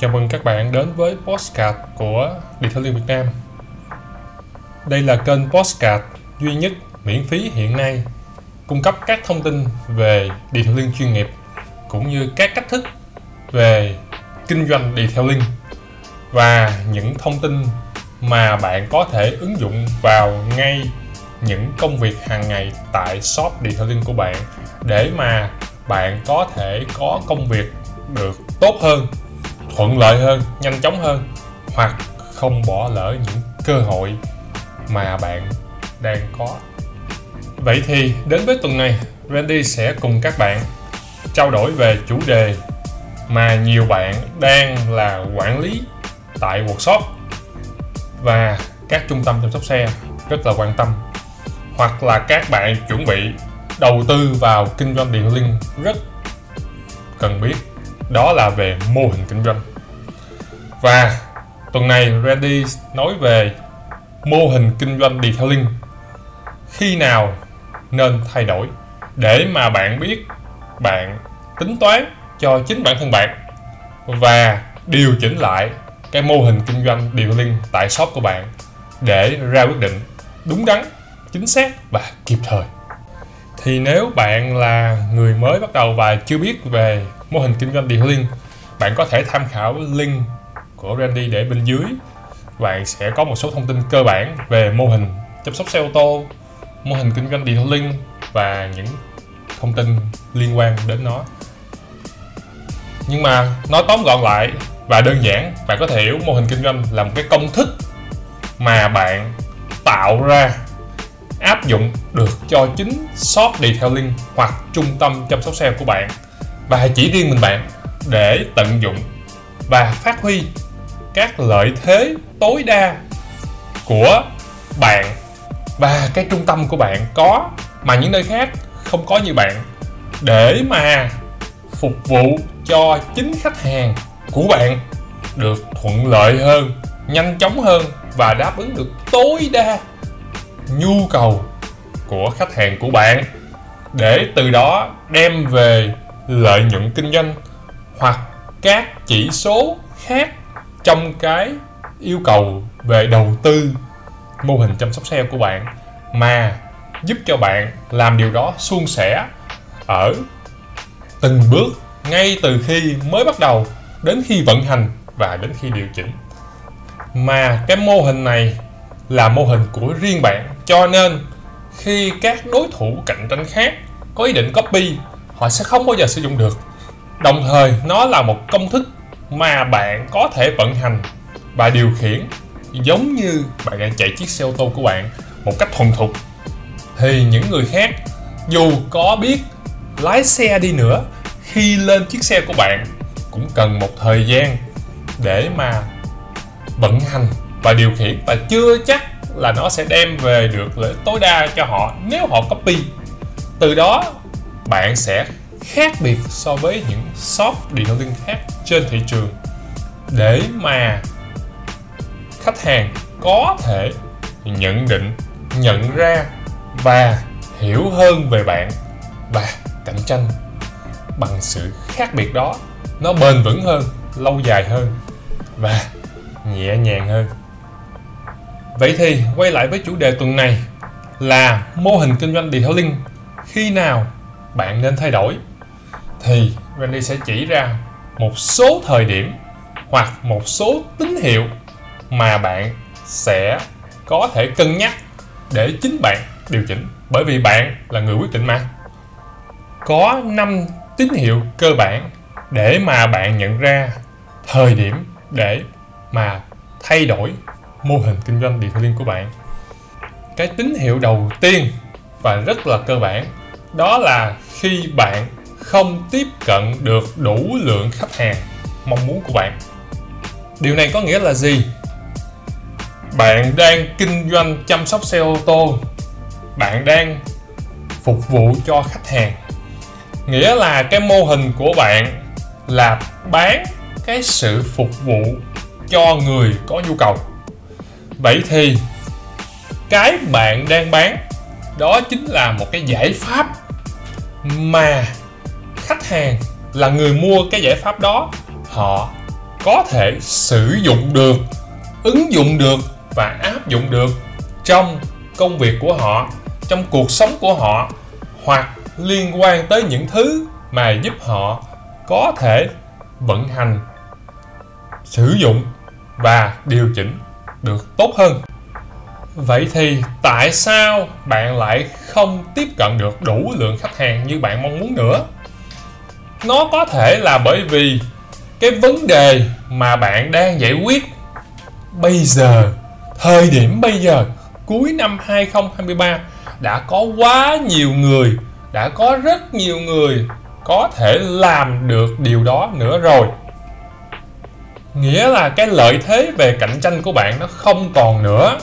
Chào mừng các bạn đến với Postcard của Detailing Việt Nam. Đây là kênh Postcard duy nhất miễn phí hiện nay, cung cấp các thông tin về detailing chuyên nghiệp, cũng như các cách thức về kinh doanh detailing và những thông tin mà bạn có thể ứng dụng vào ngay những công việc hàng ngày tại shop detailing của bạn để mà bạn có thể có công việc được tốt hơn thuận lợi hơn, nhanh chóng hơn, hoặc không bỏ lỡ những cơ hội mà bạn đang có. Vậy thì đến với tuần này, Randy sẽ cùng các bạn trao đổi về chủ đề mà nhiều bạn đang là quản lý tại workshop và các trung tâm chăm sóc xe rất là quan tâm, hoặc là các bạn chuẩn bị đầu tư vào kinh doanh điện linh rất cần biết. Đó là về mô hình kinh doanh và tuần này Randy nói về mô hình kinh doanh detailing. Khi nào nên thay đổi để mà bạn biết bạn tính toán cho chính bản thân bạn và điều chỉnh lại cái mô hình kinh doanh detailing tại shop của bạn để ra quyết định đúng đắn, chính xác và kịp thời. Thì nếu bạn là người mới bắt đầu và chưa biết về mô hình kinh doanh detailing, bạn có thể tham khảo link của Randy để bên dưới. Bạn sẽ có một số thông tin cơ bản về mô hình chăm sóc xe ô tô, mô hình kinh doanh detailing và những thông tin liên quan đến nó. Nhưng mà nói tóm gọn lại và đơn giản, bạn có thể hiểu mô hình kinh doanh là một cái công thức mà bạn tạo ra, áp dụng được cho chính shop detailing hoặc trung tâm chăm sóc xe của bạn. Và chỉ riêng mình bạn để tận dụng và phát huy các lợi thế tối đa của bạn. Và cái trung tâm của bạn có, mà những nơi khác không có như bạn, để mà phục vụ cho chính khách hàng của bạn được thuận lợi hơn, nhanh chóng hơn và đáp ứng được tối đa nhu cầu của khách hàng của bạn. Để từ đó đem về lợi nhuận kinh doanh hoặc các chỉ số khác trong cái yêu cầu về đầu tư mô hình chăm sóc xe của bạn, mà giúp cho bạn làm điều đó suôn sẻ ở từng bước ngay từ khi mới bắt đầu đến khi vận hành và đến khi điều chỉnh. Mà cái mô hình này là mô hình của riêng bạn, cho nên khi các đối thủ cạnh tranh khác có ý định copy, họ sẽ không bao giờ sử dụng được. Đồng thời, nó là một công thức mà bạn có thể vận hành và điều khiển giống như bạn đang chạy chiếc xe ô tô của bạn một cách thuần thục. Thì những người khác, dù có biết lái xe đi nữa, khi lên chiếc xe của bạn cũng cần một thời gian để mà vận hành và điều khiển và chưa chắc là nó sẽ đem về được lợi tối đa cho họ nếu họ copy. Từ đó, bạn sẽ khác biệt so với những shop điện thông tin khác trên thị trường. Để mà khách hàng có thể nhận định, nhận ra và hiểu hơn về bạn và cạnh tranh bằng sự khác biệt đó, nó bền vững hơn, lâu dài hơn và nhẹ nhàng hơn. Vậy thì quay lại với chủ đề tuần này là mô hình kinh doanh điện thoại linh khi nào bạn nên thay đổi? Thì Randy sẽ chỉ ra một số thời điểm hoặc một số tín hiệu mà bạn sẽ có thể cân nhắc để chính bạn điều chỉnh. Bởi vì bạn là người quyết định mà. Có 5 tín hiệu cơ bản để mà bạn nhận ra thời điểm để mà thay đổi mô hình kinh doanh điện liên của bạn. Cái tín hiệu đầu tiên và rất là cơ bản đó là khi bạn không tiếp cận được đủ lượng khách hàng mong muốn của bạn. Điều này có nghĩa là gì? Bạn đang kinh doanh chăm sóc xe ô tô. Bạn đang phục vụ cho khách hàng. Nghĩa là cái mô hình của bạn là bán cái sự phục vụ cho người có nhu cầu. Vậy thì, cái bạn đang bán, đó chính là một cái giải pháp mà khách hàng là người mua cái giải pháp đó, họ có thể sử dụng được, ứng dụng được và áp dụng được trong công việc của họ, trong cuộc sống của họ hoặc liên quan tới những thứ mà giúp họ có thể vận hành, sử dụng và điều chỉnh được tốt hơn. Vậy thì tại sao bạn lại không tiếp cận được đủ lượng khách hàng như bạn mong muốn nữa? Nó có thể là bởi vì cái vấn đề mà bạn đang giải quyết bây giờ, thời điểm bây giờ, cuối năm 2023 đã có quá nhiều người, đã có rất nhiều người có thể làm được điều đó nữa rồi. Nghĩa là cái lợi thế về cạnh tranh của bạn nó không còn nữa,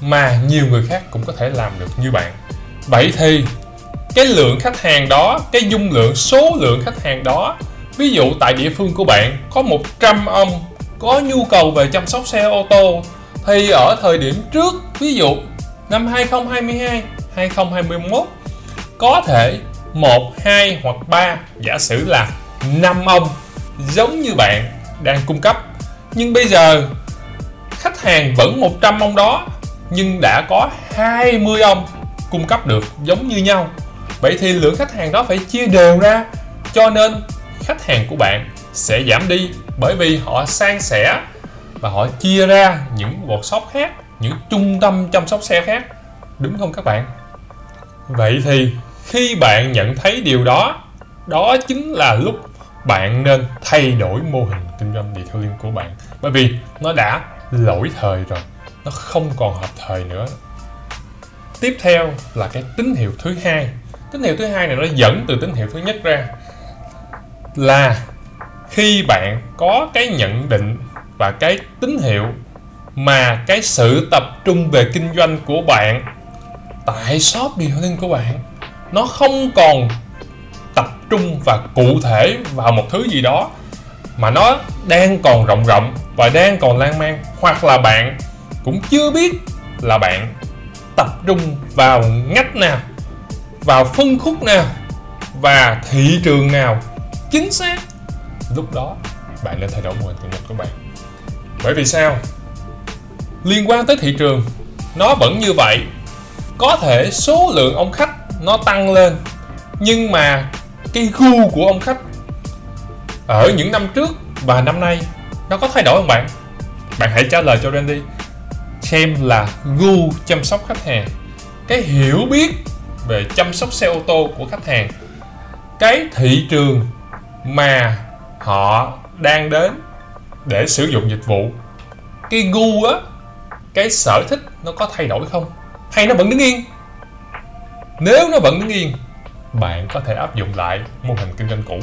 mà nhiều người khác cũng có thể làm được như bạn. Vậy thì cái lượng khách hàng đó, cái dung lượng, số lượng khách hàng đó, ví dụ tại địa phương của bạn, có 100 ông, có nhu cầu về chăm sóc xe ô tô, thì ở thời điểm trước, ví dụ năm 2022 2021 có thể một, hai hoặc 3 giả sử là 5 ông giống như bạn đang cung cấp. Nhưng bây giờ, khách hàng vẫn 100 ông đó, nhưng đã có 20 ông cung cấp được giống như nhau vậy thì lượng khách hàng đó phải chia đều ra, cho nên khách hàng của bạn sẽ giảm đi bởi vì họ san sẻ và họ chia ra những workshop khác, những trung tâm chăm sóc xe khác. Đúng không các bạn? Vậy thì khi bạn nhận thấy điều đó đó chính là lúc bạn nên thay đổi mô hình kinh doanh detailing của bạn. Bởi vì nó đã lỗi thời rồi, nó không còn hợp thời nữa. Tiếp theo là cái tín hiệu thứ hai tín hiệu thứ hai này nó dẫn từ tín hiệu thứ nhất ra. Là khi bạn có cái nhận định và cái tín hiệu mà cái sự tập trung về kinh doanh của bạn, tại shop detailing của bạn, nó không còn tập trung và cụ thể vào một thứ gì đó, mà nó đang còn rộng rộng và đang còn lan man. Hoặc là bạn cũng chưa biết là bạn tập trung vào ngách nào vào phân khúc nào và thị trường nào chính xác, lúc đó bạn nên thay đổi mô hình kinh doanh của bạn. Bởi vì sao? Liên quan tới thị trường, nó vẫn như vậy. Có thể số lượng ông khách nó tăng lên, nhưng mà cái gu của ông khách ở những năm trước và năm nay nó có thay đổi không bạn? Bạn hãy trả lời cho Randy xem là gu chăm sóc khách hàng. Cái hiểu biết về chăm sóc xe ô tô của khách hàng. Cái thị trường mà họ đang đến để sử dụng dịch vụ, cái gu á, cái sở thích nó có thay đổi không? Hay nó vẫn đứng yên? Nếu nó vẫn đứng yên, bạn có thể áp dụng lại mô hình kinh doanh cũ.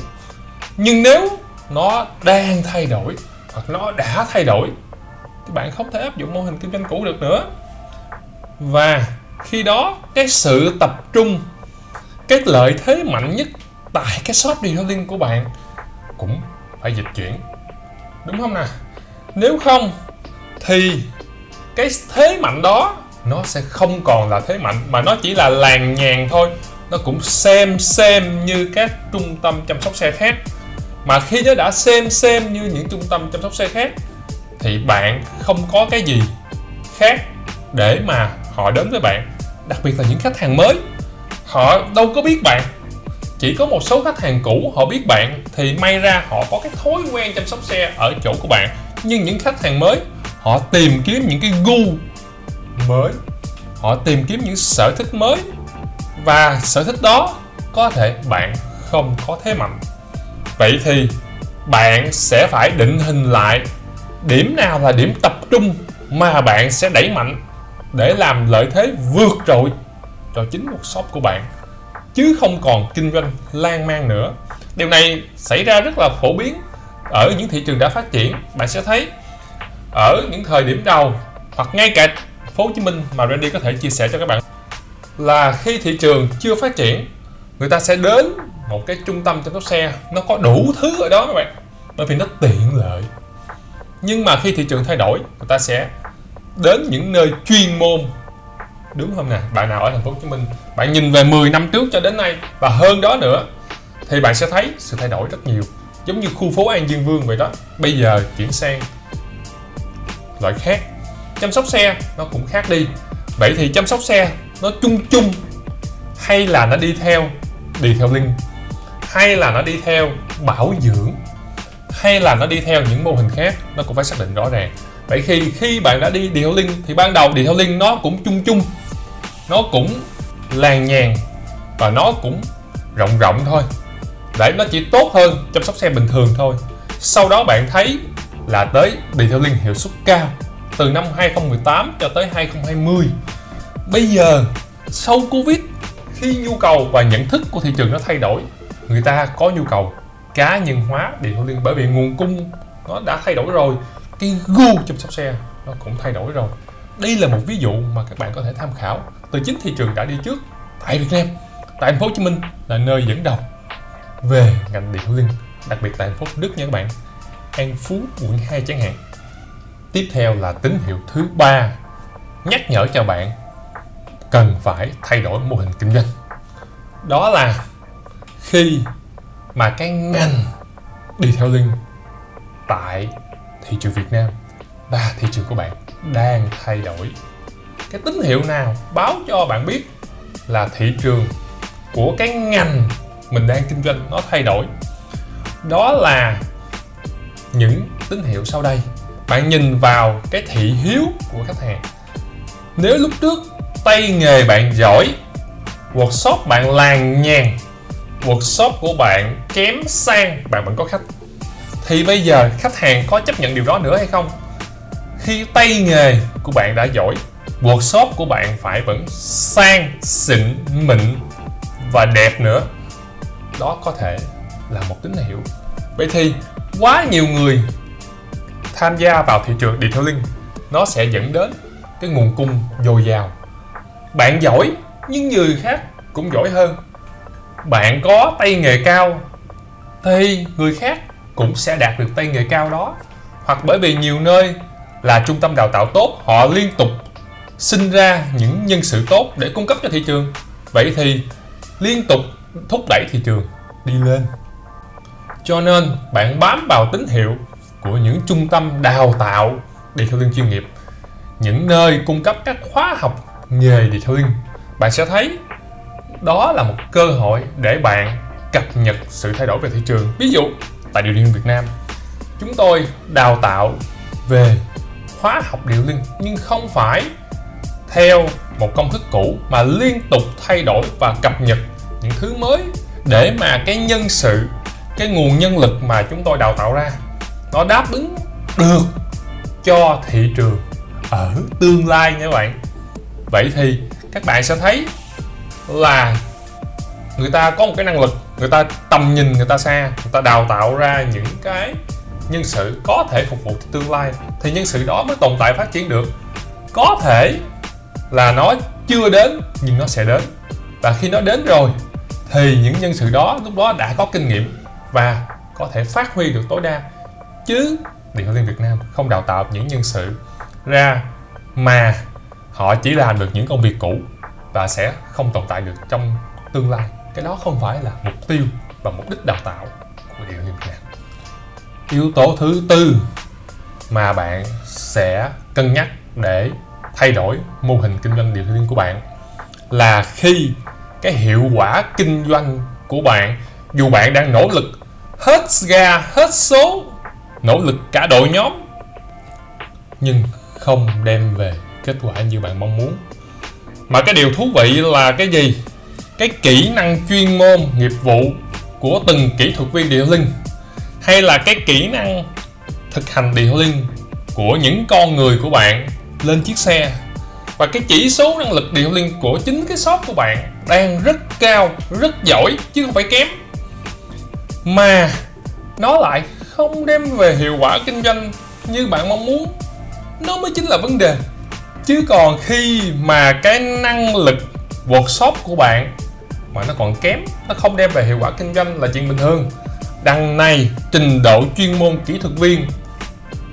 Nhưng nếu nó đang thay đổi hoặc nó đã thay đổi, thì bạn không thể áp dụng mô hình kinh doanh cũ được nữa. Và khi đó, cái sự tập trung, cái lợi thế mạnh nhất tại cái shop detailing của bạn cũng phải dịch chuyển. Đúng không nào nếu không, thì cái thế mạnh đó, nó sẽ không còn là thế mạnh, mà nó chỉ là làng nhàn thôi. Nó cũng xem xem như các trung tâm chăm sóc xe khác. Mà khi nó đã xem xem như những trung tâm chăm sóc xe khác, thì bạn không có cái gì khác để mà họ đến với bạn, đặc biệt là những khách hàng mới. Họ đâu có biết bạn. Chỉ có một số khách hàng cũ họ biết bạn thì may ra họ có cái thói quen chăm sóc xe ở chỗ của bạn. Nhưng những khách hàng mới, họ tìm kiếm những cái gu mới. Họ tìm kiếm những sở thích mới. Và sở thích đó có thể bạn không có thế mạnh. Vậy thì bạn sẽ phải định hình lại điểm nào là điểm tập trung mà bạn sẽ đẩy mạnh để làm lợi thế vượt trội cho chính một shop của bạn, chứ không còn kinh doanh lan man nữa. Điều này xảy ra rất là phổ biến ở những thị trường đã phát triển. Bạn sẽ thấy ở những thời điểm đầu, hoặc ngay cả phố Hồ Chí Minh mà Randy có thể chia sẻ cho các bạn, là khi thị trường chưa phát triển, người ta sẽ đến một cái trung tâm chăm sóc xe, nó có đủ thứ ở đó các bạn, bởi vì nó tiện lợi. Nhưng mà khi thị trường thay đổi, người ta sẽ đến những nơi chuyên môn. Đúng không nè? Bạn nào ở thành phố Hồ Chí Minh, bạn nhìn về 10 năm trước cho đến nay, và hơn đó nữa, thì bạn sẽ thấy sự thay đổi rất nhiều, giống như khu phố An Dương Vương vậy đó. Bây giờ chuyển sang loại khác, chăm sóc xe nó cũng khác đi. Vậy thì chăm sóc xe nó chung chung, hay là nó đi theo đi theo linh hay là nó đi theo bảo dưỡng? Hay là nó đi theo những mô hình khác, nó cũng phải xác định rõ ràng. Vậy khi khi bạn đã đi đi theo linh thì ban đầu đi theo linh nó cũng chung chung, nó cũng làng nhàn và nó cũng rộng rộng thôi. Để nó chỉ tốt hơn chăm sóc xe bình thường thôi. Sau đó bạn thấy là tới đi theo linh hiệu suất cao từ năm 2018 cho tới 2020 bây giờ, sau covid, khi nhu cầu và nhận thức của thị trường nó thay đổi, người ta có nhu cầu cá nhân hóa điện thoại liên, bởi vì nguồn cung nó đã thay đổi rồi, cái gu chăm sóc xe nó cũng thay đổi rồi. Đây là một ví dụ mà các bạn có thể tham khảo từ chính thị trường đã đi trước tại Việt Nam, tại thành phố Hồ Chí Minh là nơi dẫn đầu về ngành điện thoại liên đặc biệt tại thành phố Đức nha các bạn, An Phú, quận 2 chẳng hạn. Tiếp theo là tín hiệu thứ ba, nhắc nhở cho bạn cần phải thay đổi mô hình kinh doanh. Đó là khi mà cái ngành đi theo link tại thị trường Việt Nam và thị trường của bạn đang thay đổi. Cái tín hiệu nào báo cho bạn biết là thị trường của cái ngành mình đang kinh doanh nó thay đổi? Đó là những tín hiệu sau đây. Bạn nhìn vào cái thị hiếu của khách hàng. Nếu lúc trước tay nghề bạn giỏi, workshop bạn làng nhàng workshop của bạn kém sang, bạn vẫn có khách. Thì bây giờ khách hàng có chấp nhận điều đó nữa hay không? Khi tay nghề của bạn đã giỏi, workshop của bạn phải vẫn sang, xịn, mịn và đẹp nữa. Đó có thể là một tín hiệu. Vậy thì quá nhiều người tham gia vào thị trường detailing, nó sẽ dẫn đến cái nguồn cung dồi dào. Bạn giỏi nhưng người khác cũng giỏi hơn bạn có tay nghề cao, thì người khác cũng sẽ đạt được tay nghề cao đó. Hoặc bởi vì nhiều nơi là trung tâm đào tạo tốt, họ liên tục sinh ra những nhân sự tốt để cung cấp cho thị trường. Vậy thì liên tục thúc đẩy thị trường đi lên. Cho nên bạn bám vào tín hiệu của những trung tâm đào tạo detailing chuyên nghiệp, những nơi cung cấp các khóa học nghề detailing bạn sẽ thấy đó là một cơ hội để bạn cập nhật sự thay đổi về thị trường. Ví dụ, tại điều liên Việt Nam, chúng tôi đào tạo về khóa học điều liên nhưng không phải theo một công thức cũ, mà liên tục thay đổi và cập nhật những thứ mới để mà cái nhân sự, cái nguồn nhân lực mà chúng tôi đào tạo ra, nó đáp ứng được cho thị trường ở tương lai nha các bạn. Vậy thì các bạn sẽ thấy là người ta có một cái năng lực, người ta tầm nhìn người ta xa, người ta đào tạo ra những cái nhân sự có thể phục vụ tương lai. Thì nhân sự đó mới tồn tại phát triển được. Có thể là nó chưa đến, nhưng nó sẽ đến. Và khi nó đến rồi, thì những nhân sự đó lúc đó đã có kinh nghiệm và có thể phát huy được tối đa. Chứ điện thoại liên Việt Nam không đào tạo những nhân sự ra mà họ chỉ làm được những công việc cũ và sẽ không tồn tại được trong tương lai. Cái đó không phải là mục tiêu và mục đích đào tạo của điều như Việt Nam yếu tố thứ tư mà bạn sẽ cân nhắc để thay đổi mô hình kinh doanh điều liên của bạn là khi cái hiệu quả kinh doanh của bạn, dù bạn đang nỗ lực hết ga, hết số, nỗ lực cả đội nhóm, nhưng không đem về kết quả như bạn mong muốn mà cái điều thú vị là cái gì? Cái kỹ năng chuyên môn, nghiệp vụ của từng kỹ thuật viên điều linh, hay là cái kỹ năng thực hành điều linh của những con người của bạn lên chiếc xe. Và cái chỉ số năng lực điều linh của chính cái shop của bạn đang rất cao, rất giỏi, chứ không phải kém. Mà nó lại không đem về hiệu quả kinh doanh như bạn mong muốn. Nó mới chính là vấn đề chứ còn khi mà cái năng lực workshop của bạn mà nó còn kém, nó không đem về hiệu quả kinh doanh là chuyện bình thường. Đằng này, trình độ chuyên môn kỹ thuật viên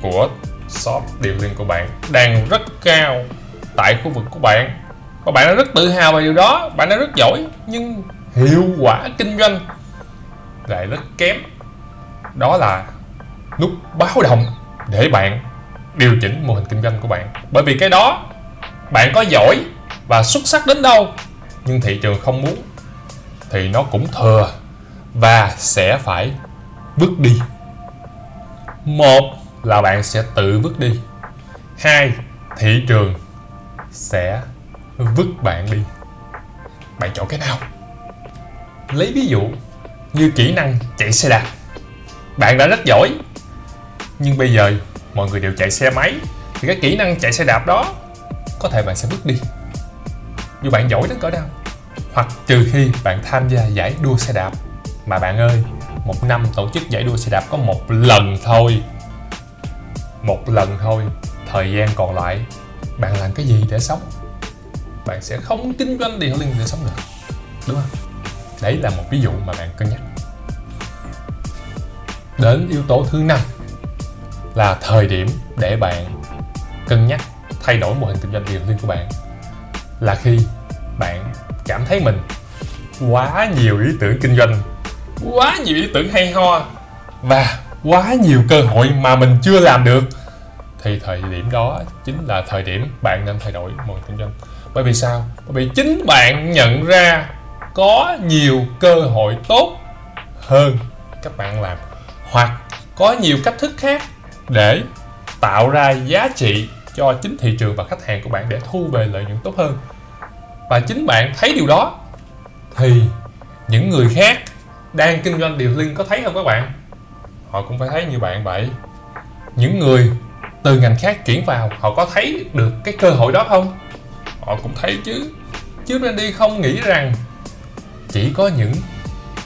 của shop điều liên của bạn đang rất cao tại khu vực của bạn. Và bạn đã rất tự hào về điều đó, bạn đã rất giỏi, nhưng hiệu quả kinh doanh lại rất kém. Đó là nút báo động để bạn điều chỉnh mô hình kinh doanh của bạn. Bởi vì cái đó, bạn có giỏi và xuất sắc đến đâu, nhưng thị trường không muốn, thì nó cũng thừa và sẽ phải vứt đi. Một là bạn sẽ tự vứt đi. Hai, thị trường sẽ vứt bạn đi. Bạn chọn cái nào? Lấy ví dụ như kỹ năng chạy xe đạp. Bạn đã rất giỏi, nhưng bây giờ mọi người đều chạy xe máy. Thì cái kỹ năng chạy xe đạp đó có thể bạn sẽ bước đi. Dù bạn giỏi đến cỡ nào, hoặc trừ khi bạn tham gia giải đua xe đạp. Mà bạn ơi, một năm tổ chức giải đua xe đạp có một lần thôi. Một lần thôi, thời gian còn lại, bạn làm cái gì để sống? Bạn sẽ không kinh doanh điện liên để sống được đúng không? Đấy là một ví dụ mà bạn cân nhắc. Đến yếu tố thứ năm là thời điểm để bạn cân nhắc thay đổi mô hình kinh doanh điều liên của bạn. Là khi bạn cảm thấy mình quá nhiều ý tưởng kinh doanh, quá nhiều ý tưởng hay ho và quá nhiều cơ hội mà mình chưa làm được, thì thời điểm đó chính là thời điểm bạn nên thay đổi mô hình kinh doanh. Bởi vì sao? Bởi vì chính bạn nhận ra có nhiều cơ hội tốt hơn các bạn làm, hoặc có nhiều cách thức khác để tạo ra giá trị cho chính thị trường và khách hàng của bạn để thu về lợi nhuận tốt hơn. Và chính bạn thấy điều đó, thì những người khác đang kinh doanh điều linh có thấy không các bạn? Họ cũng phải thấy như bạn vậy. Những người từ ngành khác chuyển vào, họ có thấy được cái cơ hội đó không? Họ cũng thấy chứ. Chứ Randy không nghĩ rằng chỉ có những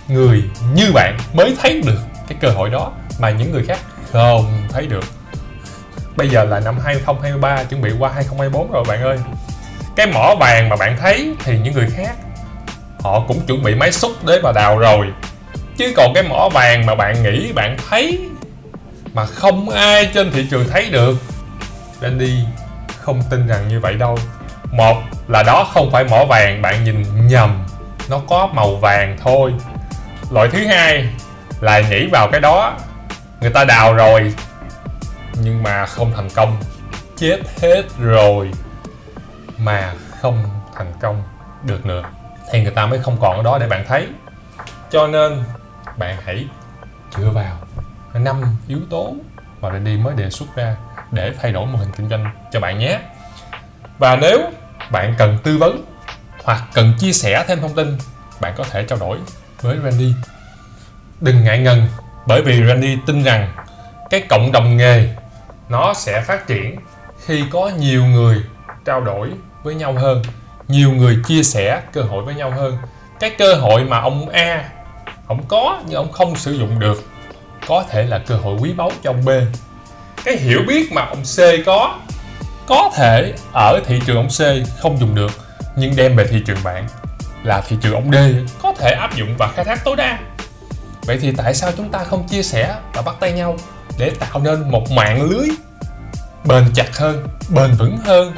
người như bạn mới thấy được cái cơ hội đó mà những người khác không? Thấy được. Bây giờ là năm 2023 chuẩn bị qua 2024 rồi bạn ơi. Cái mỏ vàng mà bạn thấy thì những người khác, họ cũng chuẩn bị máy xúc để mà đào rồi. Chứ còn cái mỏ vàng mà bạn nghĩ bạn thấy mà không ai trên thị trường thấy được Danny không tin rằng như vậy đâu. Một là đó không phải mỏ vàng, bạn nhìn nhầm, nó có màu vàng thôi. Loại thứ hai là nhảy vào cái đó người ta đào rồi, nhưng mà không thành công. Chết hết rồi, mà không thành công được nữa. Thì người ta mới không còn ở đó để bạn thấy. Cho nên, bạn hãy dựa vào năm yếu tố mà Randy mới đề xuất ra để thay đổi mô hình kinh doanh cho bạn nhé. Và nếu bạn cần tư vấn hoặc cần chia sẻ thêm thông tin, bạn có thể trao đổi với Randy. Đừng ngại ngần bởi vì Randy tin rằng cái cộng đồng nghề nó sẽ phát triển khi có nhiều người trao đổi với nhau hơn, nhiều người chia sẻ cơ hội với nhau hơn. Cái cơ hội mà ông A ông có nhưng ông không sử dụng được có thể là cơ hội quý báu cho ông B. Cái hiểu biết mà ông C có có thể ở thị trường ông C không dùng được, nhưng đem về thị trường bạn là thị trường ông D có thể áp dụng và khai thác tối đa vậy thì tại sao chúng ta không chia sẻ và bắt tay nhau để tạo nên một mạng lưới bền chặt hơn, bền vững hơn,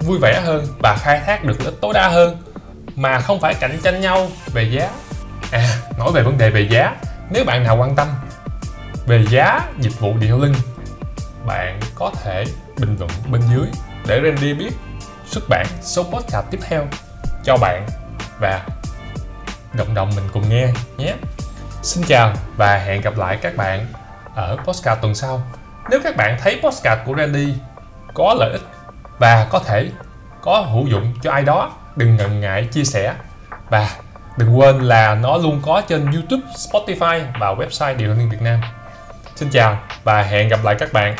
vui vẻ hơn và khai thác được lợi tối đa hơn mà không phải cạnh tranh nhau về giá à nói về vấn đề về giá, nếu bạn nào quan tâm về giá dịch vụ điện linh, bạn có thể bình luận bên dưới để Randy biết xuất bản số podcast tiếp theo cho bạn và cộng đồng mình cùng nghe nhé. Xin chào và hẹn gặp lại các bạn ở podcast tuần sau. Nếu các bạn thấy podcast của Randy có lợi ích và có thể có hữu dụng cho ai đó, đừng ngần ngại chia sẻ và đừng quên là nó luôn có trên YouTube, Spotify và website Điều Liên Việt Nam. Xin chào và hẹn gặp lại các bạn